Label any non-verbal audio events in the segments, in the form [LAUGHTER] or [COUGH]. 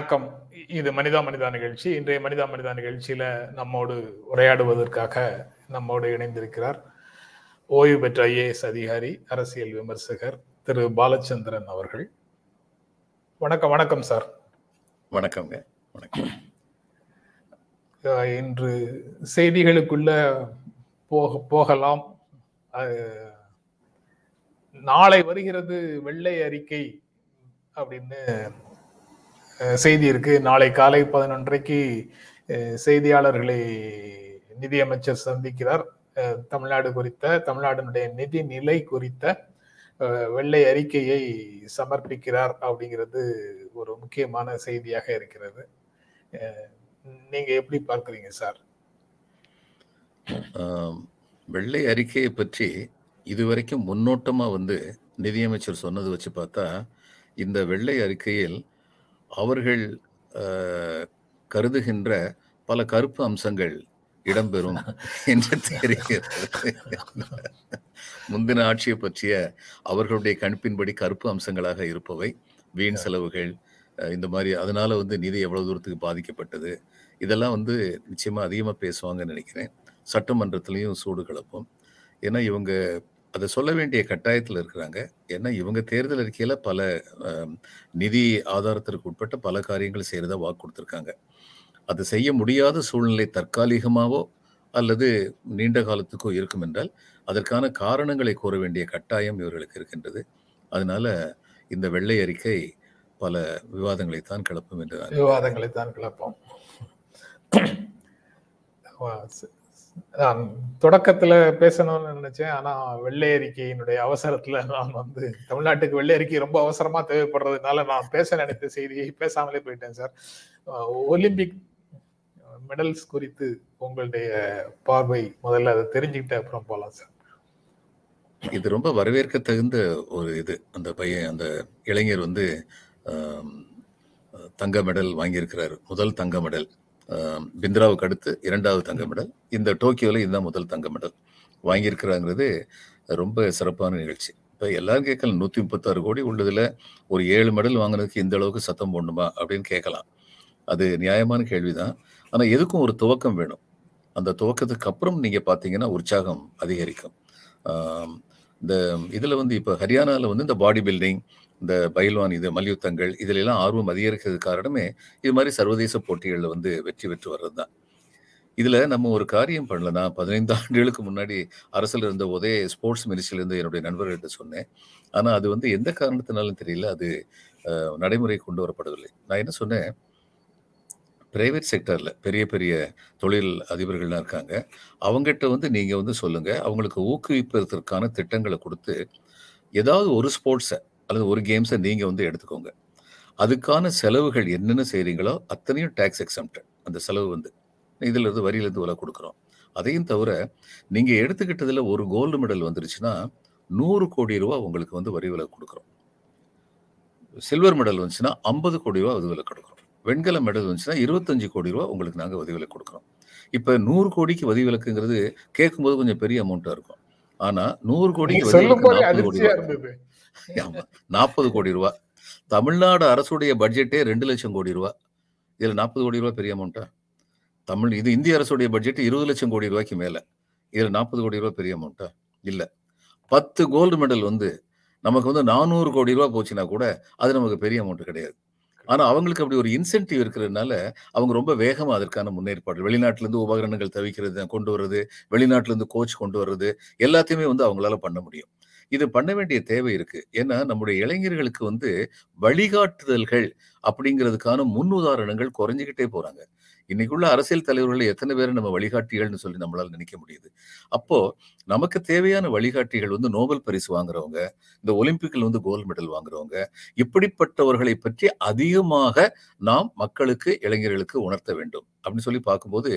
வணக்கம். இது மனிதா மனிதா நிகழ்ச்சி. இன்றைய மனிதா மனிதா நிகழ்ச்சியில நம்மோடு உரையாடுவதற்காக நம்மோடு இணைந்திருக்கிறார் ஓய்வு பெற்ற ஐஏஎஸ் அதிகாரி அரசியல் விமர்சகர் திரு பாலச்சந்திரன் அவர்கள். வணக்கம் வணக்கம் சார். வணக்கங்க வணக்கம். இன்று செய்திகளுக்குள்ள போக போகலாம். நாளை வருகிறது வெள்ளை அறிக்கை அப்படின்னு செய்தி இருக்கு. நாளை காலை பதினொன்றைக்கு செய்தியாளர்களை நிதியமைச்சர் சந்திக்கிறார். தமிழ்நாடு குறித்த தமிழ்நாட்டினுடைய நிதி நிலை குறித்த வெள்ளை அறிக்கையை சமர்ப்பிக்கிறார் அப்படிங்கிறது ஒரு முக்கியமான செய்தியாக இருக்கிறது. நீங்க எப்படி பார்க்குறீங்க சார்? வெள்ளை அறிக்கையை பற்றி இதுவரைக்கும் முன்னோட்டமாக வந்து நிதியமைச்சர் சொன்னது வச்சு பார்த்தா இந்த வெள்ளை அறிக்கையில் அவர்கள் கருதுகின்ற பல கருப்பு அம்சங்கள் இடம்பெறும் என்று தெரிகிறது. முந்தின ஆட்சியை பற்றிய அவர்களுடைய கணிப்பின்படி கருப்பு அம்சங்களாக இருப்பவை வீண் செலவுகள் இந்த மாதிரி அதனால வந்து நிதி எவ்வளவு தூரத்துக்கு பாதிக்கப்பட்டது இதெல்லாம் வந்து நிச்சயமா அதிகமா பேசுவாங்கன்னு நினைக்கிறேன். சட்டமன்றத்திலையும் சூடு கிளப்பும். ஏன்னா இவங்க அதை சொல்ல வேண்டிய கட்டாயத்தில் இருக்கிறாங்க. ஏன்னா இவங்க தேர்தல் அறிக்கையில பல நிதி ஆதாரத்திற்கு உட்பட்ட பல காரியங்கள் செய்யறதா வாக்கு கொடுத்துருக்காங்க. அது செய்ய முடியாத சூழ்நிலை தற்காலிகமாவோ அல்லது நீண்ட காலத்துக்கோ இருக்கும் என்றால் அதற்கான காரணங்களை கூற வேண்டிய கட்டாயம் இவர்களுக்கு இருக்கின்றது. அதனால இந்த வெள்ளை அறிக்கை பல விவாதங்களை தான் கிளப்பும் என்று விவாதங்களை தான் கிளப்போம். நான் தொடக்கத்துல பேசணும்னு நினைச்சேன். ஆனா வெள்ளை அறிக்கையினுடைய அவசரத்துல நான் வந்து தமிழ்நாட்டுக்கு வெள்ளை அறிக்கை ரொம்ப அவசரமா தேவைப்படுறதுனால நான் பேச நினைத்த செய்தியை பேசாமலே போயிட்டேன் சார். ஒலிம்பிக் மெடல்ஸ் குறித்து உங்களுடைய பார்வை முதல்ல அதை தெரிஞ்சுக்கிட்டு அப்புறம் போலாம் சார். இது ரொம்ப வரவேற்க தகுந்த ஒரு இது. அந்த பையன் அந்த இளைஞர் வந்து தங்க மெடல் வாங்கியிருக்கிறார். முதல் தங்க மெடல். பிந்த்ராவுக்கு அடுத்து இரண்டாவது தங்க மெடல் இந்த டோக்கியோவில் இதுதான் முதல் தங்க மெடல் வாங்கியிருக்கிறாங்கிறது ரொம்ப சிறப்பான நிகழ்ச்சி. இப்போ எல்லாரும் கேட்கலாம் நூற்றி முப்பத்தாறு கோடி உள்ளதில் ஒரு ஏழு மெடல் வாங்கினதுக்கு இந்த அளவுக்கு சத்தம் போடணுமா அப்படின்னு கேட்கலாம். அது நியாயமான கேள்விதான். ஆனால் எதுக்கும் ஒரு துவக்கம் வேணும். அந்த துவக்கத்துக்கு அப்புறம் நீங்கள் பார்த்தீங்கன்னா உற்சாகம் அதிகரிக்கும். இந்த இதில் வந்து இப்போ ஹரியானாவில் வந்து இந்த பாடி பில்டிங் இந்த பைல்வான் இது மல்யுத்தங்கள் இதுல எல்லாம் ஆர்வம் அதிகரிக்கிறது காரணமே இது மாதிரி சர்வதேச போட்டிகளில் வந்து வெற்றி பெற்று வர்றது தான் இதுல நம்ம ஒரு காரியம் பண்ணலன்னா பதினைந்து ஆண்டுகளுக்கு முன்னாடி அரசில் இருந்த ஒரே ஸ்போர்ட்ஸ் மினிஸ்ட்ரியில இருந்து என்னுடைய நண்பர்கள்ட்ட சொன்னேன். ஆனா அது வந்து எந்த காரணத்தினாலும் தெரியல அது நடைமுறை கொண்டு வரப்படவில்லை. நான் என்ன சொன்னேன்? பிரைவேட் செக்டரில் பெரிய பெரிய தொழில் அதிபர்கள்லாம் இருக்காங்க. அவங்ககிட்ட வந்து நீங்கள் வந்து சொல்லுங்கள் அவங்களுக்கு ஊக்குவிப்பதற்கான திட்டங்களை கொடுத்து ஏதாவது ஒரு ஸ்போர்ட்ஸை அல்லது ஒரு கேம்ஸை நீங்க வந்து எடுத்துக்கோங்க. அதுக்கான செலவுகள் என்னென்ன செய்றீங்களோ அத்தனையும் டேக்ஸ் எக்ஸம்ப்ட் அந்த செலவு வந்து இதுல இருந்து வரியில இருந்து விலை கொடுக்குறோம். அதையும் தவிர நீங்க எடுத்துக்கிட்டதுல ஒரு கோல்டு மெடல் வந்துருச்சுன்னா நூறு கோடி ரூபாய் உங்களுக்கு வந்து வரி விலை கொடுக்குறோம். சில்வர் மெடல் வந்துச்சுன்னா ஐம்பது கோடி வரி விலை கொடுக்குறோம். வெண்கல மெடல் வந்துச்சுன்னா இருபத்தஞ்சு கோடி ரூபாய் உங்களுக்கு நாங்க வரி விலை கொடுக்குறோம். இப்ப நூறு கோடிக்கு வரி விலக்குங்கிறது கேட்கும்போது கொஞ்சம் பெரிய அமௌண்ட்டா இருக்கும். ஆனா நூறு கோடிக்கு [LAUGHS] நாற்பது கோடி ரூபா. தமிழ்நாடு அரசுடைய பட்ஜெட்டே ரெண்டு லட்சம் கோடி ரூபா. இதுல நாற்பது கோடி ரூபா பெரிய அமௌண்ட்டா தமிழ் இது இந்திய அரசுடைய பட்ஜெட் இருபது லட்சம் கோடி ரூபாய்க்கு மேல. இதுல நாற்பது கோடி ரூபா பெரிய அமௌண்ட்டா இல்ல. பத்து கோல்டு மெடல் வந்து நமக்கு வந்து நானூறு கோடி ரூபா போச்சுன்னா கூட அது நமக்கு பெரிய அமௌண்ட் கிடையாது. ஆனா அவங்களுக்கு அப்படி ஒரு இன்சென்டிவ் இருக்கிறதுனால அவங்க ரொம்ப வேகமா அதற்கான முன்னேற்பாடு. வெளிநாட்டுல இருந்து உபகரணங்கள் தவிக்கிறது கொண்டு வர்றது வெளிநாட்டுல இருந்து கோச் கொண்டு வர்றது எல்லாத்தையுமே வந்து அவங்களால பண்ண முடியும். இது பண்ண வேண்டிய தேவை இருக்கு. ஏன்னா நம்முடைய இளைஞர்களுக்கு வந்து வழிகாட்டுதல்கள் அப்படிங்கிறதுக்கான முன் உதாரணங்கள் குறைஞ்சிக்கிட்டே போறாங்க. இன்னைக்குள்ள அரசியல் தலைவர்களை எத்தனை பேர் நம்ம வழிகாட்டிகள்னு சொல்லி நம்மளால நினைக்க முடியுது. அப்போ நமக்கு தேவையான வழிகாட்டிகள் வந்து நோபல் பரிசு வாங்குறவங்க இந்த ஒலிம்பிக்ல வந்து கோல்டு மெடல் வாங்குறவங்க இப்படிப்பட்டவர்களை பற்றி அதிகமாக நாம் மக்களுக்கு இளைஞர்களுக்கு உணர்த்த வேண்டும். அப்படின்னு சொல்லி பார்க்கும்போது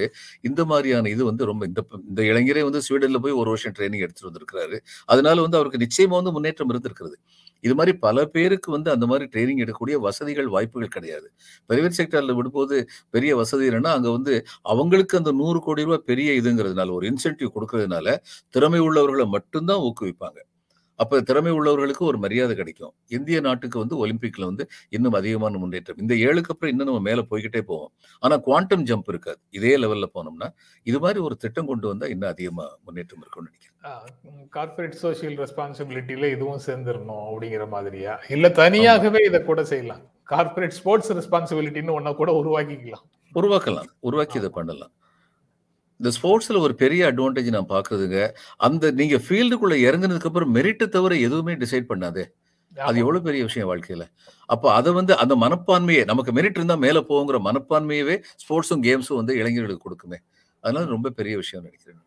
இந்த மாதிரியான இது வந்து ரொம்ப இந்த இந்த இளைஞரே வந்து ஸ்வீடன்ல போய் ஒரு வருஷம் ட்ரைனிங் எடுத்துட்டு வந்திருக்கிறாரு. அதனால வந்து அவருக்கு நிச்சயமா வந்து முன்னேற்றம் இருந்திருக்கிறது. இது மாதிரி பல பேருக்கு வந்து அந்த மாதிரி ட்ரைனிங் எடுக்கக்கூடிய வசதிகள் வாய்ப்புகள் கிடையாது. பிரைவேட் செக்டரில் விடும்போது பெரிய வசதி என்னன்னா அங்கே வந்து அவங்களுக்கு அந்த நூறு கோடி ரூபாய் பெரிய இதுங்கிறதுனால ஒரு இன்சென்டிவ் கொடுக்கறதுனால திறமை உள்ளவர்களை மட்டும்தான் ஊக்குவிப்பாங்க. அப்ப திறமை உள்ளவர்களுக்கு ஒரு மரியாதை கிடைக்கும். இந்திய நாட்டுக்கு வந்து ஒலிம்பிக்ல வந்து இன்னும் அதிகமான முன்னேற்றம். இந்த ஏழுக்கு அப்புறம் இன்னும் நம்ம மேல போய்கிட்டே போவோம். ஆனா குவாண்டம் ஜம்ப் இருக்காது. இதே லெவல்ல போனோம்னா இது மாதிரி ஒரு திட்டம் கொண்டு வந்தா இன்னும் அதிகமா முன்னேற்றம் இருக்கும்னு நினைக்கிறேன். கார்பரேட் சோசியல் ரெஸ்பான்சிபிலிட்டியில இதுவும் சேர்ந்துடணும் அப்படிங்கிற மாதிரியா? இல்ல தனியாகவே இதை கூட செய்யலாம். கார்பரேட் ஸ்போர்ட்ஸ் ரெஸ்பான்சிபிலிட்டின்னு ஒன்ன கூட உருவாக்கிக்கலாம். உருவாக்கலாம். உருவாக்கி இதை பண்ணலாம். இந்த ஸ்போர்ட்ஸ்ல ஒரு பெரிய அட்வான்டேஜ் நான் பாக்குறதுங்க அந்த நீங்க ஃபீல்டுக்குள்ள இறங்குனதுக்கு அப்புறம் மெரிட்டை தவிர எதுவுமே டிசைட் பண்ணாதே. அது எவ்வளவு பெரிய விஷயம் வாழ்க்கையில. அப்போ அதை வந்து அந்த மனப்பான்மையே நமக்கு மெரிட் இருந்தா மேல போங்கிற மனப்பான்மையவே ஸ்போர்ட்ஸும் கேம்ஸும் வந்து இளைஞர்களுக்கு கொடுக்குமே. அதனால ரொம்ப பெரிய விஷயம் நினைக்கிறேன்.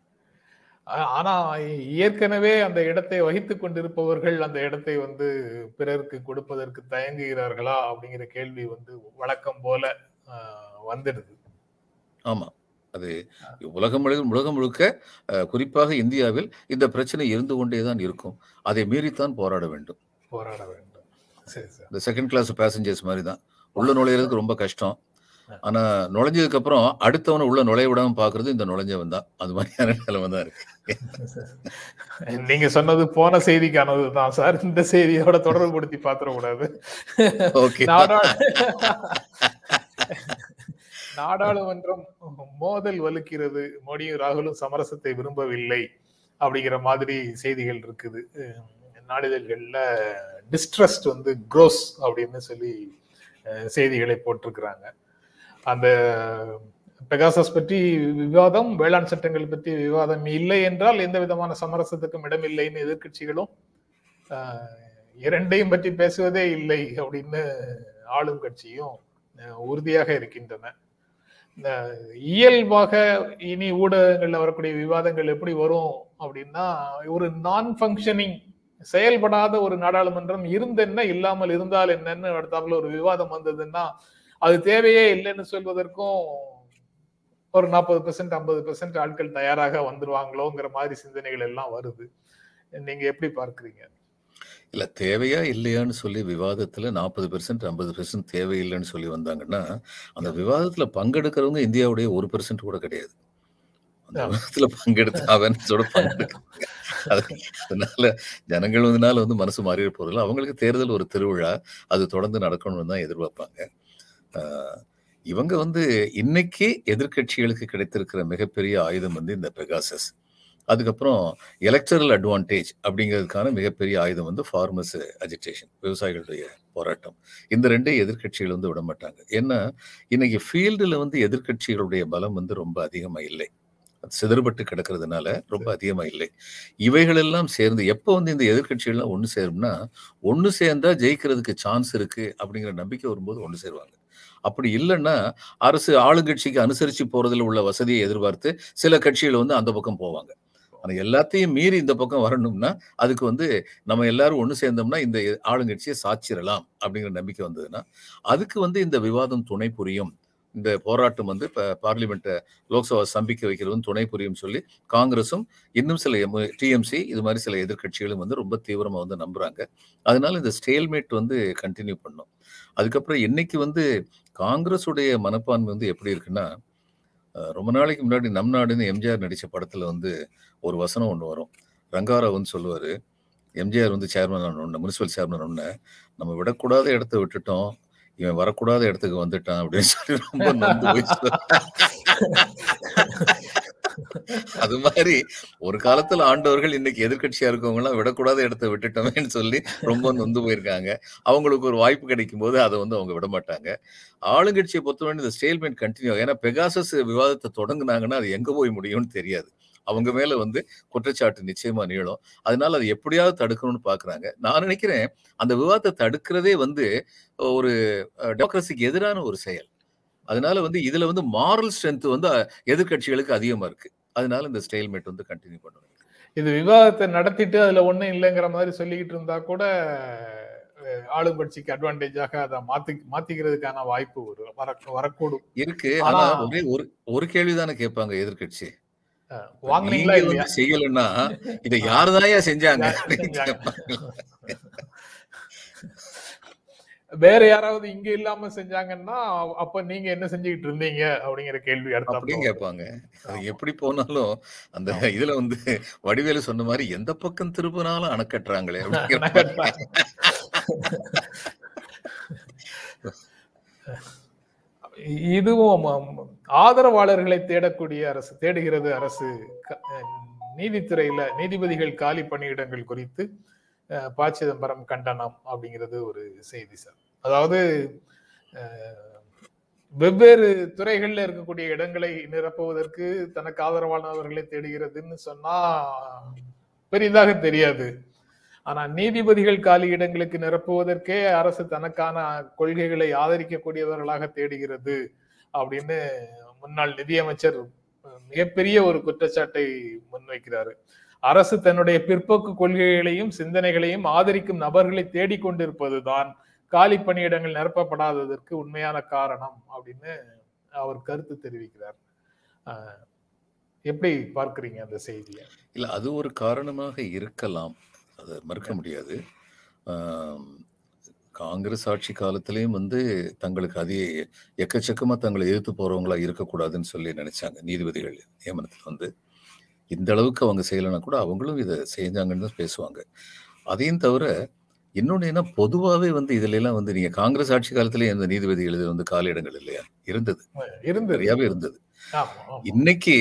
ஆனா ஏற்கனவே அந்த இடத்தை வகித்து கொண்டிருப்பவர்கள் அந்த இடத்தை வந்து பிறருக்கு கொடுப்பதற்கு தயங்குகிறார்களா அப்படிங்கிற கேள்வி வந்து வழக்கம் போல வந்துடுது. ஆமா. அது உலகம் முழுக்க உலகம் முழுக்க குறிப்பாக இந்தியாவில் இந்த பிரச்சனை இருந்து கொண்டே தான் இருக்கும். அதை மீறித்தான் போராட வேண்டும். போராட வேண்டும். இந்த செகண்ட் கிளாஸ் பேசஞ்சர்ஸ் மாதிரி தான். உள்ள நுழையிறதுக்கு ரொம்ப கஷ்டம். ஆனா நுழைஞ்சதுக்கு அப்புறம் அடுத்தவனை உள்ள நுழைய விடாம பாக்குறது இந்த நுழைஞ்சவன் தான். அது மாதிரியான நிலைமை தான் இருக்கு. நீங்க சொன்னது போன செய்திக்கானது தான் சார். இந்த செய்தியோட தொடர்புபடுத்தி பாத்திர கூடாது நாடாளுமன்றம் மோதல் வலுக்கிறது. மோடியும் ராகுலும் சமரசத்தை விரும்பவில்லை அப்படிங்கிற மாதிரி செய்திகள் இருக்குது. நாளிதழ்கள்ல டிஸ்ட்ரஸ்ட் வந்து குரோஸ் அப்படின்னு சொல்லி செய்திகளை போட்டிருக்கிறாங்க. அந்த பெகாசஸ் பற்றி விவாதம் வேளாண் சட்டங்கள் பற்றி விவாதம் இல்லை என்றால் எந்த விதமான சமரசத்துக்கும் இடமில்லைன்னு எதிர்கட்சிகளும் இரண்டையும் பற்றி பேசுவதே இல்லை அப்படின்னு ஆளும் கட்சியும் உறுதியாக இருக்கின்றன. இயல்பாக இனி ஊடகங்களில் வரக்கூடிய விவாதங்கள் எப்படி வரும் அப்படின்னா ஒரு நான் ஃபங்க்ஷனிங் செயல்படாத ஒரு நாடாளுமன்றம் இருந்தென்ன இல்லாமல் இருந்தால் என்னன்னு அடுத்தாப்புல ஒரு விவாதம் வந்ததுன்னா அது தேவையே இல்லைன்னு சொல்வதற்கும் ஒரு நாற்பது பெர்சன்ட் ஐம்பது பெர்சன்ட் ஆட்கள் தயாராக வந்துருவாங்களோங்கிற மாதிரி சிந்தனைகள் எல்லாம் வருது. நீங்க எப்படி பார்க்குறீங்க? இல்ல தேவையா இல்லையான்னு சொல்லி விவாதத்துல நாற்பது பெர்சென்ட் ஐம்பது பெர்சென்ட் தேவையில்லைன்னு சொல்லி வந்தாங்கன்னா அந்த விவாதத்துல பங்கெடுக்கிறவங்க இந்தியாவுடைய ஒரு பெர்சென்ட் கூட கிடையாது. அந்த விவாதத்துல பங்கெடுத்து சொல்ல பங்கெடுக்க அதனால ஜனங்கள் வந்தனால வந்து மனசு மாறிட போறதில்ல. அவங்களுக்கு தேர்தல் ஒரு திருவிழா அது தொடர்ந்து நடக்கணும்னு தான் எதிர்பார்ப்பாங்க. இவங்க வந்து இன்னைக்கு எதிர்கட்சிகளுக்கு கிடைத்திருக்கிற மிகப்பெரிய ஆயுதம் வந்து இந்த பெகாசஸ் அதுக்கப்புறம் எலக்ட்ரல் அட்வான்டேஜ் அப்படிங்கிறதுக்கான மிகப்பெரிய ஆயுதம் வந்து ஃபார்மர்ஸ் அஜிடேஷன் விவசாயிகளுடைய போராட்டம். இந்த ரெண்டே எதிர்கட்சிகள் வந்து விட மாட்டாங்க ஏன்னா இன்னைக்கு ஃபீல்டில் வந்து எதிர்கட்சிகளுடைய பலம் வந்து ரொம்ப அதிகமாக இல்லை. சிதறுபட்டு கிடக்கிறதுனால ரொம்ப அதிகமாக இல்லை. இவைகள் எல்லாம் சேர்ந்து எப்போ வந்து இந்த எதிர்கட்சிகள்லாம் ஒன்று சேரும்னா ஒன்று சேர்ந்தா ஜெயிக்கிறதுக்கு சான்ஸ் இருக்கு அப்படிங்கிற நம்பிக்கை வரும்போது ஒன்று சேருவாங்க. அப்படி இல்லைன்னா அரசு ஆளுங்கட்சிக்கு அனுசரித்து போகிறதுல உள்ள வசதியை எதிர்பார்த்து சில கட்சிகள் வந்து அந்த பக்கம் போவாங்க. ஆனால் எல்லாத்தையும் மீறி இந்த பக்கம் வரணும்னா அதுக்கு வந்து நம்ம எல்லாரும் ஒன்று சேர்ந்தோம்னா இந்த ஆளுங்கட்சியை சாச்சிடலாம் அப்படிங்கிற நம்பிக்கை வந்ததுன்னா அதுக்கு வந்து இந்த விவாதம் துணை புரியும். இந்த போராட்டம் வந்து இப்போ பார்லிமெண்ட்டை லோக்சபா சம்பிக்க வைக்கிறதும் துணை புரியும் சொல்லி காங்கிரஸும் இன்னும் சில டிஎம்சி இது மாதிரி சில எதிர்கட்சிகளும் வந்து ரொம்ப தீவிரமாக வந்து நம்புகிறாங்க அதனால இந்த ஸ்டேல்மேட் வந்து கண்டினியூ பண்ணும். அதுக்கப்புறம் இன்னைக்கு வந்து காங்கிரஸுடைய மனப்பான்மை வந்து எப்படி இருக்குன்னா ரொம்ப நாளைக்கு முன்னாடி நம் நாடுன்னு எம்ஜிஆர் நடித்த படத்தில் வந்து ஒரு வசனம் ஒன்று வரும். ரங்காராவ் வந்து சொல்லுவார். எம்ஜிஆர் வந்து சேர்மன் ஒன்று முனிசிபல் சேர்மன் ஒன்று நம்ம விடக்கூடாத இடத்த விட்டுட்டோம். இவன் வரக்கூடாத இடத்துக்கு வந்துட்டான். அப்படின்னு சொல்லி ரொம்ப நொந்து அது மாதிரி ஒரு காலத்துல ஆண்டவர்கள் இன்னைக்கு எதிர்கட்சியா இருக்கவங்க எல்லாம் விடக்கூடாத இடத்த விட்டுட்டோமேன்னு சொல்லி ரொம்ப நொந்து போயிருக்காங்க. அவங்களுக்கு ஒரு வாய்ப்பு கிடைக்கும் போது அதை வந்து அவங்க விட மாட்டாங்க ஆளுங்கட்சியை பொறுத்தவரை இந்த ஸ்டேல்மெண்ட் கண்டினியூ ஏன்னா பெகாசஸ் விவாதத்தை தொடங்குனாங்கன்னா அது எங்க போய் முடியும்னு தெரியாது. அவங்க மேல வந்து குற்றச்சாட்டு நிச்சயமா நீளும். அதனால அதை எப்படியாவது தடுக்கணும்னு பாக்குறாங்க. நான் நினைக்கிறேன் அந்த விவாதத்தை தடுக்கிறதே வந்து ஒரு டெமோக்ரஸிக்கு எதிரான ஒரு செயல். அதனால வந்து இதுல வந்து மாரல் ஸ்ட்ரென்த் வந்து எதிர்கட்சிகளுக்கு அதிகமா இருக்கு. அதனால இந்த ஸ்டைல்மேட் வந்து கண்டினியூ பண்ணுவாங்க இது விவாதத்தை நடத்திட்டு அதுல ஒண்ணும் இல்லைங்கிற மாதிரி சொல்லிக்கிட்டு இருந்தா கூட ஆளுங்கட்சிக்கு அட்வான்டேஜாக அதை மாத்தி மாத்திக்கிறதுக்கான வாய்ப்பு ஒரு வர வரக்கூடும். இருக்கு. ஆனா ஒரே ஒரு ஒரு கேள்விதானே கேட்பாங்க எதிர்கட்சி செய்யலன்னா இதை யாருதாயா செஞ்சாங்க வேற யாராவது இங்க இல்லாம செஞ்சாங்கன்னா அப்ப நீங்க என்ன செஞ்சுக்கிட்டு இருந்தீங்க? அப்படிங்கிற கேள்வி அடுத்த அப்படியும் கேட்பாங்க. அது எப்படி போனாலும் அந்த இதுல வந்து வடிவேலு சொன்ன மாதிரி எந்த பக்கம் திரும்பினாலும் அணைக்கட்டுறாங்களே இதுவும் ஆதரவாளர்களை தேடக்கூடிய அரசு தேடுகிறது அரசு நீதித்துறையில நீதிபதிகள் காலி பணியிடங்கள் குறித்து ப சிதம்பரம் கண்டனம் அப்படிங்கிறது ஒரு செய்தி சார். அதாவது வெவ்வேறு துறைகளில் இருக்கக்கூடிய இடங்களை நிரப்புவதற்கு தனக்கு ஆதரவானவர்களை தேடுகிறதுன்னு சொன்னா பெரிதாக தெரியாது. ஆனா நீதிபதிகள் காலி இடங்களுக்கு நிரப்புவதற்கே அரசு தனக்கான கொள்கைகளை ஆதரிக்கக்கூடியவர்களாக தேடுகிறது அப்படின்னு முன்னாள் நிதியமைச்சர் மிகப்பெரிய ஒரு குற்றச்சாட்டை முன்வைக்கிறாரு. அரசு தன்னுடைய பிற்போக்கு கொள்கைகளையும் சிந்தனைகளையும் ஆதரிக்கும் நபர்களை தேடிக்கொண்டிருப்பதுதான். காலி பணியிடங்கள் நிரப்பப்படாததற்கு உண்மையான காரணம் அப்படின்னு அவர் கருத்து தெரிவிக்கிறார். எப்படி பார்க்குறீங்க அந்த செய்தியை? இல்லை அது ஒரு காரணமாக இருக்கலாம். அதை மறுக்க முடியாது. காங்கிரஸ் ஆட்சி காலத்திலையும் வந்து தங்களுக்கு அதிக எக்கச்சக்கமாக தங்களை எதிர்த்து போகிறவங்களா இருக்கக்கூடாதுன்னு சொல்லி நினைச்சாங்க நீதிபதிகள் நியமனத்தில் வந்து. இந்த அளவுக்கு அவங்க செய்யலைன்னா கூட அவங்களும் இதை செஞ்சாங்கன்னு தான் பேசுவாங்க. அதையும் தவிர இன்னொன்று என்ன பொதுவாகவே வந்து இதுல எல்லாம் வந்து நீங்க காங்கிரஸ் ஆட்சி காலத்திலேயே இந்த நீதிபதிகள் இது வந்து காலியிடங்கள் இல்லையா? இருந்தது. இருந்தது. நிறையாவே இருந்தது. இன்னைக்கு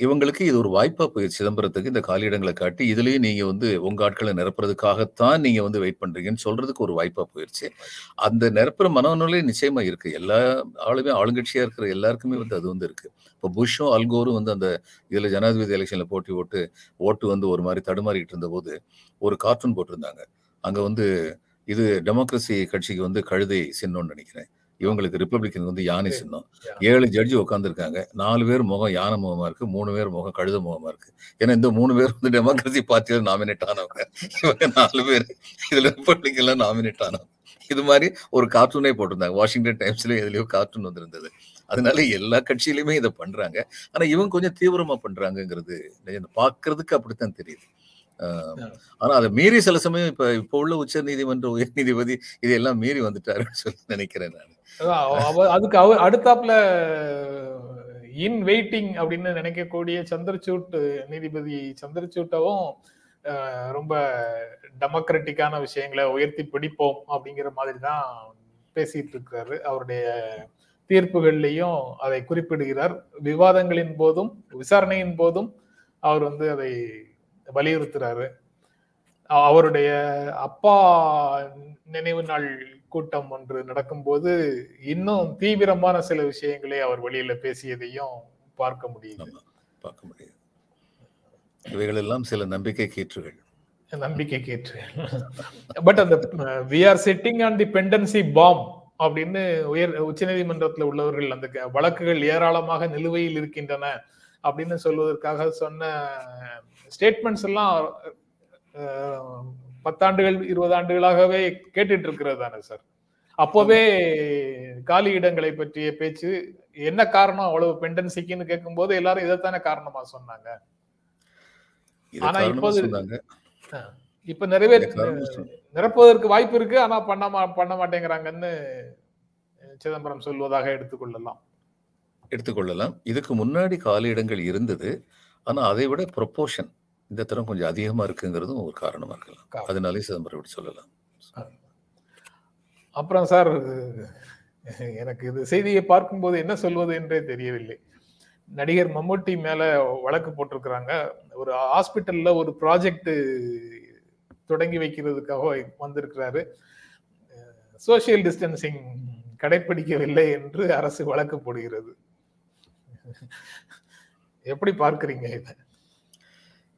இவங்களுக்கு இது ஒரு வாய்ப்பா போயிடுச்சு சிதம்பரத்துக்கு இந்த காலியிடங்களை காட்டி இதுலயும் நீங்க வந்து உங்க ஆட்களை நிரப்புறதுக்காகத்தான் நீங்க வந்து வெயிட் பண்றீங்கன்னு சொல்றதுக்கு ஒரு வாய்ப்பா போயிடுச்சு. அந்த நிரப்புற மனநிலை நிச்சயமா இருக்கு. எல்லா ஆளுமே ஆளுங்கட்சியா இருக்கிற எல்லாருக்குமே வந்து அது வந்து இருக்கு. இப்போ புஷ்ஷும் அல்கோரும் வந்து அந்த இதுல ஜனாதிபதி எலெக்ஷன்ல போட்டி ஓட்டு ஓட்டு வந்து ஒரு மாதிரி தடுமாறிக்கிட்டு இருந்த போது ஒரு கார்ட்டூன் போட்டிருந்தாங்க. அங்க வந்து இது டெமோக்ரஸி கட்சிக்கு வந்து கழுதை சின்னம்னு நினைக்கிறேன். இவங்களுக்கு ரிப்பப்ளிகன் வந்து யானை சின்னம். ஏழு ஜட்ஜி உட்காந்துருக்காங்க நாலு பேர் முகம் யானை முகமா இருக்கு மூணு பேர் முகம் கழுத முகமா இருக்கு. ஏன்னா இந்த மூணு பேர் வந்து டெமோக்ரஸி பார்ட்டியில நாமினேட் ஆனவங்க. இவங்க நாலு பேர் இதுல ரிப்பப்ளிகன்ல நாமினேட் ஆனவங்க. இது மாதிரி ஒரு கார்ட்டூனே போட்டிருந்தாங்க. வாஷிங்டன் டைம்ஸ்ல எதுலயோ கார்ட்டூன் வந்திருந்தது. அதனால எல்லா கட்சியிலுமே இதை பண்றாங்க. ஆனா இவங்க கொஞ்சம் தீவிரமா பண்றாங்கிறது பாக்குறதுக்கு அப்படித்தான் தெரியுது. ஆனா அதை மீறி சில சமயம் இப்ப இப்ப உள்ள உச்ச நீதிமன்ற உயர் நீதிபதி இதெல்லாம் மீறி வந்துட்டாருன்னு சொல்லி நினைக்கிறேன் நான். அதுக்கு அவர் அடுத்தாப்புல இன் வெயிட்டிங் அப்படின்னு நினைக்கக்கூடிய சந்திரசூட் நீதிபதி சந்திரசூட்டவும் ரொம்ப டெமோக்ராட்டிக்கான விஷயங்களை உயர்த்தி பிடிப்போம் அப்படிங்கிற மாதிரி தான் பேசிட்டு இருக்காரு. அவருடைய தீர்ப்புகள்லையும் அதை குறிப்பிடுகிறார். விவாதங்களின் போதும் விசாரணையின் போதும் அவர் வந்து அதை வலியுறுத்துறாரு. அவருடைய அப்பா நினைவு நாள் கூட்டம் ஒன்று நடக்கும்போது இன்னும் தீவிரமான சில விஷயங்களை அவர் வெளியில பேசியதையும் பார்க்க முடியுது. பார்க்க முடியுது. இவைகள் எல்லாம் சில நம்பிக்கை கீற்றுகள் நம்பிக்கை கீற்றுகள் பட் அந்த we are setting on the pendency bomb அப்படின்னு உயர் உச்சநீதிமன்றத்தில் உள்ளவர்கள் அந்த வழக்குகள் ஏராளமாக நிலுவையில் இருக்கின்றன அப்படின்னு சொல்வதற்காக சொன்ன ஸ்டேட்மெண்ட்ஸ் எல்லாம் பத்தாண்டுகள் இருபது ஆண்டுகளாகவே கேட்டுட்டு இருக்கிறது தானே சார்? அப்போவே காலி இடங்களை பற்றிய பேச்சு என்ன காரணம்? அவ்வளவு பெண்டன்சிக்குன்னு கேட்கும் போது எல்லாரும் இதைத்தானே காரணமா சொன்னாங்க. ஆனா இப்போது இப்ப நிறைவேற்ற நிரப்புவதற்கு வாய்ப்பு இருக்கு. ஆனா பண்ண பண்ண மாட்டேங்கிறாங்கன்னு சிதம்பரம் சொல்வதாக எடுத்துக்கொள்ளலாம் எடுத்துக்கொள்ளலாம் இதுக்கு முன்னாடி காலி இடங்கள் இருந்தது. ஆனா அதை விட ப்ரொப்போர்ஷன் இந்த தரம் கொஞ்சம் அதிகமா இருக்குங்கிறதும் ஒரு காரணமா இருக்கலாம். அதனாலே சிதம்பரம் இப்படி சொல்லலாம். அப்புறம் சார் எனக்கு இது செய்தியை பார்க்கும்போது என்ன சொல்வது என்றே தெரியவில்லை. நடிகர் மம்முட்டி மேல வழக்கு போட்டிருக்கிறாங்க. ஒரு ஹாஸ்பிட்டல்ல ஒரு ப்ராஜெக்ட் தொடங்கி வைக்கிறதுக்காக வந்திருக்கிறாரு. சோசியல் டிஸ்டன்சிங் கடைபிடிக்கவில்லை என்று அரசு வழக்கு போடுகிறது. எப்படி பார்க்கிறீங்க இதை?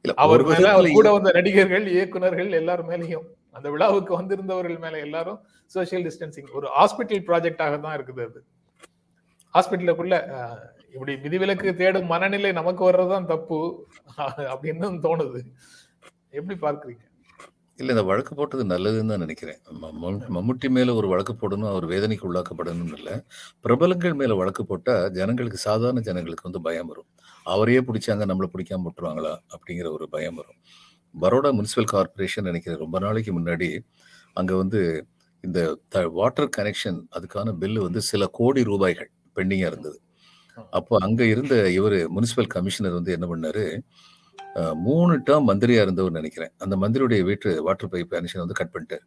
அவர் மேல கூட வந்த நடிகர்கள் இயக்குனர்கள் எல்லாரும் மேலேயும் அந்த விழாவுக்கு வந்திருந்தவர்கள் மேல எல்லாரும் சோசியல் டிஸ்டன்சிங் ஒரு ஹாஸ்பிட்டல் ப்ராஜெக்டாக தான் இருக்குது அது. ஹாஸ்பிட்டலுக்குள்ள இப்படி விதிவிலக்கு தேடும் மனநிலை நமக்கு வர்றதுதான் தப்பு அப்படின்னு தோணுது. எப்படி பார்க்குறீங்க? இல்லை இந்த வழக்கு போட்டது நல்லதுன்னு தான் நினைக்கிறேன். மம்முட்டி மேலே ஒரு வழக்கு போடணும் அவர் வேதனைக்கு உள்ளாக்கப்படணும்னு இல்லை. பிரபலங்கள் மேலே வழக்கு போட்டா ஜனங்களுக்கு சாதாரண ஜனங்களுக்கு வந்து பயம் வரும். அவரையே பிடிச்சாங்க நம்மளை பிடிக்காம விட்டுருவாங்களா? அப்படிங்கிற ஒரு பயம் வரும். பரோடா முனிசிபல் கார்பரேஷன் நினைக்கிறேன் ரொம்ப நாளைக்கு முன்னாடி அங்க வந்து இந்த த வாட்டர் கனெக்ஷன் அதுக்கான பில்லு வந்து சில கோடி ரூபாய்கள் பெண்டிங்கா இருந்தது. அப்போ அங்க இருந்த இவர் முனிசிபல் கமிஷனர் வந்து என்ன பண்ணாரு? மூணு டேர்ம் மந்திரியா இருந்தவர் நினைக்கிறேன். அந்த மந்திரியுடைய வீட்டு வாட்டர் பைப் கனெக்ஷன் வந்து கட் பண்ணிட்டார்.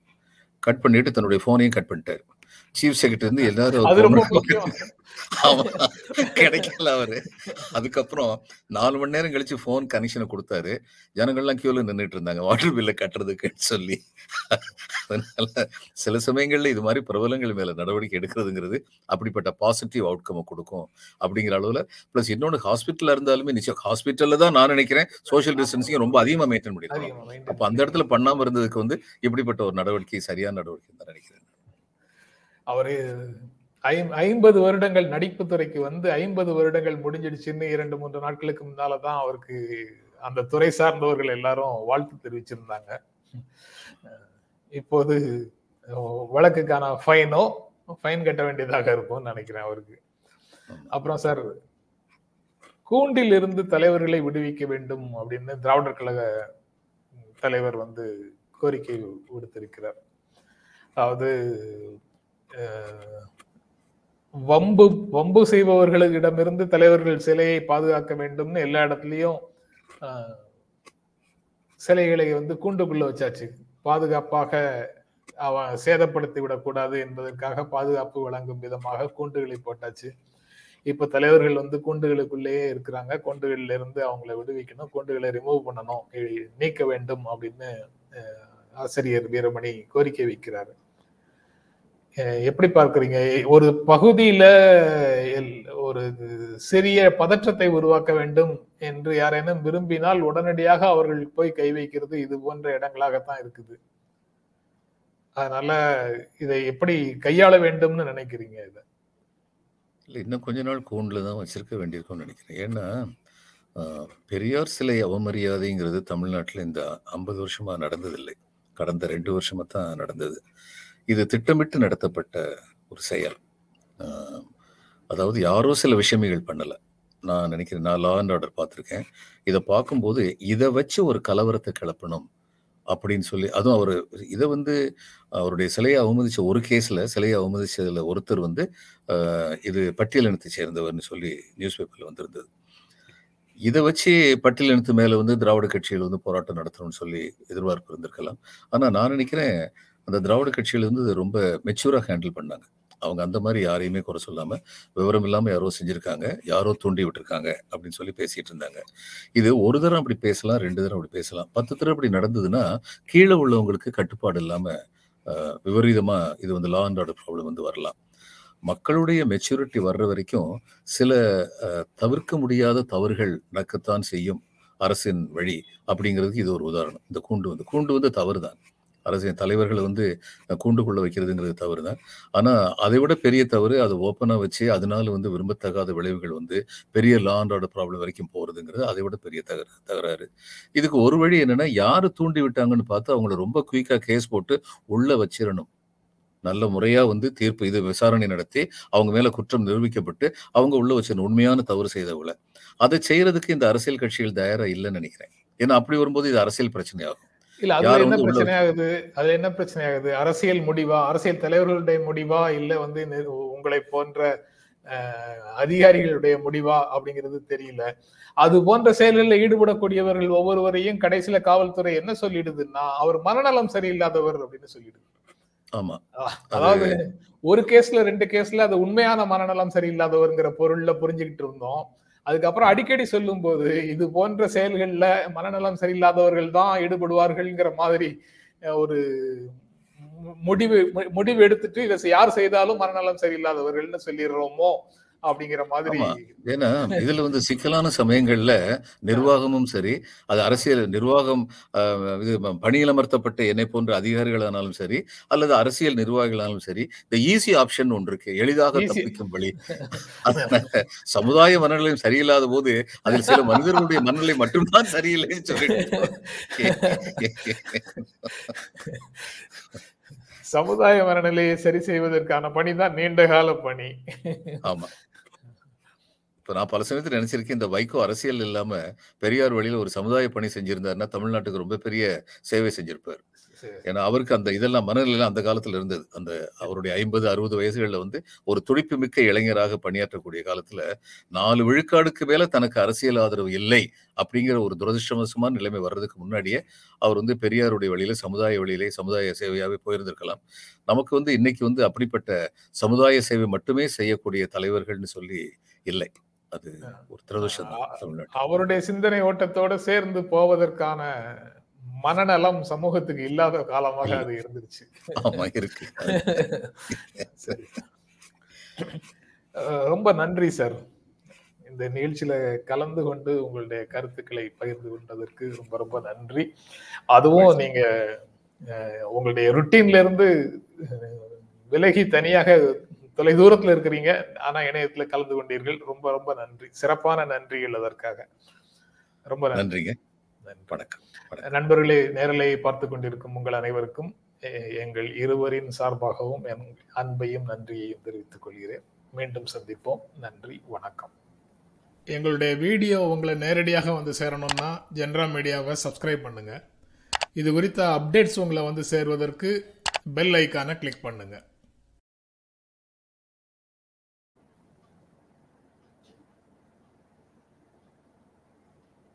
கட் பண்ணிட்டு தன்னுடைய ஃபோனையும் கட் பண்ணிட்டாரு. சீஃப் செக்ரட்டரி வந்து எல்லாரும் கிடைக்கல அவரு. அதுக்கப்புறம் நாலு மணி நேரம் கழிச்சு ஃபோன் கனெக்ஷனை கொடுத்தாரு. ஜனங்கள்லாம் கியூல நின்றுட்டு இருந்தாங்க. வாட்டர் பில்லை கட்டுறதுக்குன்னு சொல்லி. அதனால சில சமயங்கள்ல இது மாதிரி பிரபலங்கள் மேல நடவடிக்கை எடுக்கிறதுங்கிறது அப்படிப்பட்ட பாசிட்டிவ் அவுட்கம் கொடுக்கும் அப்படிங்கிற அளவுல. பிளஸ் இன்னொன்று ஹாஸ்பிட்டல்ல இருந்தாலுமே நிச்சயம் ஹாஸ்பிட்டல்ல தான் நான் நினைக்கிறேன். சோஷியல் டிஸ்டன்சிங் ரொம்ப அதிகமா மெயின்டைன் maintain அப்ப அந்த இடத்துல பண்ணாம இருந்ததுக்கு வந்து இப்படிப்பட்ட ஒரு நடவடிக்கை சரியான நடவடிக்கை தான் நினைக்கிறேன். அவர் ஐம்பது வருடங்கள் நடிப்பு துறைக்கு வந்து ஐம்பது வருடங்கள் முடிஞ்சிடுச்சுன்னு இரண்டு மூன்று நாட்களுக்கு முன்னாலதான் அவருக்கு அந்த துறை சார்ந்தவர்கள் எல்லாரும் வாழ்த்து தெரிவிச்சிருந்தாங்க. இப்போது வழக்குக்கான ஃபைனோ ஃபைன் கட்ட வேண்டியதாக இருக்கும்னு நினைக்கிறேன் அவருக்கு. அப்புறம் சார் கூண்டில் இருந்து தலைவர்களை விடுவிக்க வேண்டும் அப்படின்னு திராவிடர் கழக தலைவர் வந்து கோரிக்கை விடுத்திருக்கிறார். அதாவது வம்பு வம்பு செய்பவர்களிடமிருந்து தலைவர்கள் சிலையை பாதுகாக்க வேண்டும்னு எல்லா இடத்துலையும் சிலைகளை வந்து கூண்டுக்குள்ள வச்சாச்சு. பாதுகாப்பாக அவன் சேதப்படுத்தி விடக்கூடாது என்பதற்காக பாதுகாப்பு வழங்கும் விதமாக கூண்டுகளை போட்டாச்சு. இப்ப தலைவர்கள் வந்து கூண்டுகளுக்குள்ளேயே இருக்கிறாங்க. கூண்டுகள்ல இருந்து அவங்கள விடுவிக்கணும். கூண்டுகளை ரிமூவ் பண்ணணும். நீக்க வேண்டும் அப்படின்னு ஆசிரியர் வீரமணி கோரிக்கை வைக்கிறாரு. எப்படி பார்க்குறீங்க? ஒரு பகுதியில எல்- ஒரு சிறிய பதற்றத்தை உருவாக்க வேண்டும் என்று யாரேனும் விரும்பினால் உடனடியாக அவர்கள் போய் கை வைக்கிறது இது போன்ற இடங்களாகத்தான் இருக்குது. அதனால இதை எப்படி கையாள வேண்டும்னு நினைக்கிறீங்க இதை? இல்லை இன்னும் கொஞ்ச நாள் கூண்டில் தான் வச்சிருக்க வேண்டியிருக்கும்னு நினைக்கிறேன். ஏன்னா பெரியார் சிலை அவமரியாதைங்கிறது தமிழ்நாட்டில் இந்த ஐம்பது வருஷமாக நடந்ததில்லை. கடந்த ரெண்டு வருஷமாக தான் நடந்தது. இது திட்டமிட்டு நடத்தப்பட்ட ஒரு செயல். அதாவது யாரோ சில விஷயங்கள் பண்ணலை. நான் நினைக்கிறேன் நான் லா அண்ட் ஆர்டர் பார்த்துருக்கேன். இதை பார்க்கும்போது இதை வச்சு ஒரு கலவரத்தை கிளப்பணும் அப்படின்னு சொல்லி அதுவும் அவர் இதை வந்து அவருடைய சிலையை அவமதிச்ச ஒரு கேஸில் சிலையை அவமதிச்சதில் ஒருத்தர் வந்து இது பட்டியலினத்தை சேர்ந்தவர்னு சொல்லி நியூஸ் பேப்பரில் வந்திருந்தது. இதை வச்சு பட்டியலினத்து மேலே வந்து திராவிட கட்சிகள் வந்து போராட்டம் நடத்தணும்னு சொல்லி எதிர்பார்ப்பு இருந்திருக்கலாம். ஆனால் நான் நினைக்கிறேன் அந்த திராவிட கட்சிகள் வந்து ரொம்ப மெச்சூரா ஹேண்டில் பண்ணாங்க. அவங்க அந்த மாதிரி யாரையுமே குறை சொல்லாம விவரம் இல்லாம யாரோ செஞ்சிருக்காங்க யாரோ தூண்டி விட்டுருக்காங்க அப்படின்னு சொல்லி பேசிட்டு இருந்தாங்க. இது ஒரு தரம் அப்படி பேசலாம் ரெண்டு தரம் அப்படி பேசலாம். பத்து தரம் அப்படி நடந்ததுன்னா கீழே உள்ளவங்களுக்கு கட்டுப்பாடு இல்லாம ஆஹ், விபரீதமா இது வந்து லா அண்ட் ஆர்டர் ப்ராப்ளம் வந்து வரலாம். மக்களுடைய மெச்சூரிட்டி வர்ற வரைக்கும் சில தவிர்க்க முடியாத தவறுகள் நடக்கத்தான் செய்யும் அரசின் வழி அப்படிங்கிறதுக்கு இது ஒரு உதாரணம். இந்த கூண்டு வந்து கூண்டு வந்து தவறு தான் அரசியல் தலைவர்களை வந்து கூண்டுக்குள்ள வைக்கிறதுங்கிறது தவறு தான் ஆனால் அதை விட பெரிய தவறு அதை ஓப்பனாக வச்சு அதனால வந்து விரும்பத்தகாத விளைவுகள் வந்து பெரிய லா அண்ட் ஆர்டர் ப்ராப்ளம் வரைக்கும் போகிறதுங்கிறது அதை விட பெரிய தகர தகராறு. இதுக்கு ஒரு வழி என்னென்னா யார் தூண்டி விட்டாங்கன்னு பார்த்து அவங்கள ரொம்ப குயிக்காக கேஸ் போட்டு உள்ள வச்சிடணும் நல்ல முறையா வந்து தீர்ப்பு இது விசாரணை நடத்தி அவங்க மேல குற்றம் நிரூபிக்கப்பட்டு அவங்க உள்ள வச்சு உண்மையான தவறு செய்தவங்கள. அதை செய்யறதுக்கு இந்த அரசியல் கட்சிகள் தயாராக இல்லைன்னு நினைக்கிறேன். ஏன்னா அப்படி வரும்போது இது அரசியல் பிரச்சனையாகும். இல்ல அதுல என்ன பிரச்சனை ஆகுது அதுல என்ன பிரச்சனை ஆகுது அரசியல் முடிவா? அரசியல் தலைவர்களுடைய முடிவா? இல்ல வந்து உங்களை போன்ற அதிகாரிகளுடைய முடிவா? அப்படிங்கிறது தெரியல. அது போன்ற செயல்களில் ஈடுபடக்கூடியவர்கள் ஒவ்வொருவரையும் கடைசியில காவல்துறை என்ன சொல்லிடுதுன்னா அவர் மனநலம் சரியில்லாதவர் அப்படின்னு சொல்லிடுது. ஆமா. அதாவது ஒரு கேஸ்ல ரெண்டு கேஸ்ல அது உண்மையான மனநலம் சரியில்லாதவர்ங்கிற பொருள்ல புரிஞ்சுக்கிட்டு இருந்தோம். அதுக்கப்புறம் அடிக்கடி சொல்லும்போது இது போன்ற செயல்களில் மனநலம் சரியில்லாதவர்கள் தான் ஈடுபடுவார்கள்ங்கிற மாதிரி ஒரு முடிவு மு- முடிவு எடுத்துட்டு இதை யார் செய்தாலும் மனநலம் சரியில்லாதவர்கள்னு சொல்லிடுறோமோ அப்படிங்கிற மாதிரி ஏன்னா இதுல வந்து சிக்கலான சமயங்கள்ல நிர்வாகமும் சரி அது அரசியல் நிர்வாகம் இது ம- பணியிலமர்த்தப்பட்ட என்னை போன்ற அதிகாரிகளானாலும் சரி அல்லது அரசியல் நிர்வாகிகளானாலும் சரி இந்த ஈஸி ஆப்ஷன் ஒன்று இருக்கு. எளிதாக. தப்பிக்கும் வழி. சமுதாய மனநிலையும் சரியில்லாத போது அதில் சில மனிதர்களுடைய மனநிலை மட்டும்தான் சரியில்லைன்னு சொல்லிட்டு சமுதாய மனநிலையை சரி செய்வதற்கான பணிதான் நீண்ட கால பணி. ஆமா. இப்ப நான் பல சமயத்தில் நினைச்சிருக்கேன் இந்த வைகோ அரசியல் இல்லாம பெரியார் வழியில ஒரு சமுதாய பணி செஞ்சிருந்தாருன்னா தமிழ்நாட்டுக்கு ரொம்ப பெரிய சேவை செஞ்சிருப்பார். சரி. ஏன்னா அவருக்கு அந்த இதெல்லாம் மனநிலையெல்லாம் அந்த காலத்துல இருந்தது. அந்த அவருடைய ஐம்பது அறுபது வயசுகளில் வந்து ஒரு துடிப்பு மிக்க இளைஞராக பணியாற்றக்கூடிய காலத்துல நாலு விழுக்காடுக்கு மேல தனக்கு அரசியல் ஆதரவு இல்லை அப்படிங்கிற ஒரு துரதிருஷ்டவசமான நிலைமை வர்றதுக்கு முன்னாடியே அவர் வந்து பெரியாருடைய வழியில சமுதாய வழியிலே சமுதாய சேவையாவே போயிருந்திருக்கலாம். நமக்கு வந்து இன்னைக்கு வந்து அப்படிப்பட்ட சமுதாய சேவை மட்டுமே செய்யக்கூடிய தலைவர்கள்னு சொல்லி இல்லை. அது ஒரு தமிழ்நாட்டு அவருடைய சிந்தனை ஓட்டத்தோட சேர்ந்து போவதற்கான மனநலம் சமூகத்துக்கு இல்லாத காலமாக. அது இருந்துருச்சு. ஆமா இருக்கு. [LAUGHS] ரொம்ப நன்றி சார். இந்த நிகழ்ச்சியில கலந்து கொண்டு உங்களுடைய கருத்துக்களை பகிர்ந்து கொண்டதற்கு ரொம்ப ரொம்ப நன்றி. அதுவும் நீங்க உங்களுடைய ருட்டீன்ல இருந்து விலகி தனியாக தொலை தூரத்துல இருக்கிறீங்க. ஆனா இணையத்துல கலந்து கொண்டீர்கள். ரொம்ப ரொம்ப நன்றி. சிறப்பான நன்றிகள் அதற்காக ரொம்ப நன்றி. நன்றிங்க. நன்றி. வணக்கம். நண்பர்களே நேரலையை பார்த்து கொண்டிருக்கும் உங்கள் அனைவருக்கும் எங்கள் இருவரின் சார்பாகவும் என் அன்பையும் நன்றியையும் தெரிவித்துக் கொள்கிறேன். மீண்டும் சந்திப்போம். நன்றி. வணக்கம். எங்களுடைய வீடியோ உங்களை நேரடியாக வந்து சேரணும்னா ஜென்ரா மீடியாவை சப்ஸ்கிரைப் பண்ணுங்க. இது குறித்த அப்டேட்ஸ் உங்களை வந்து சேர்வதற்கு பெல் ஐக்கானை கிளிக் பண்ணுங்க.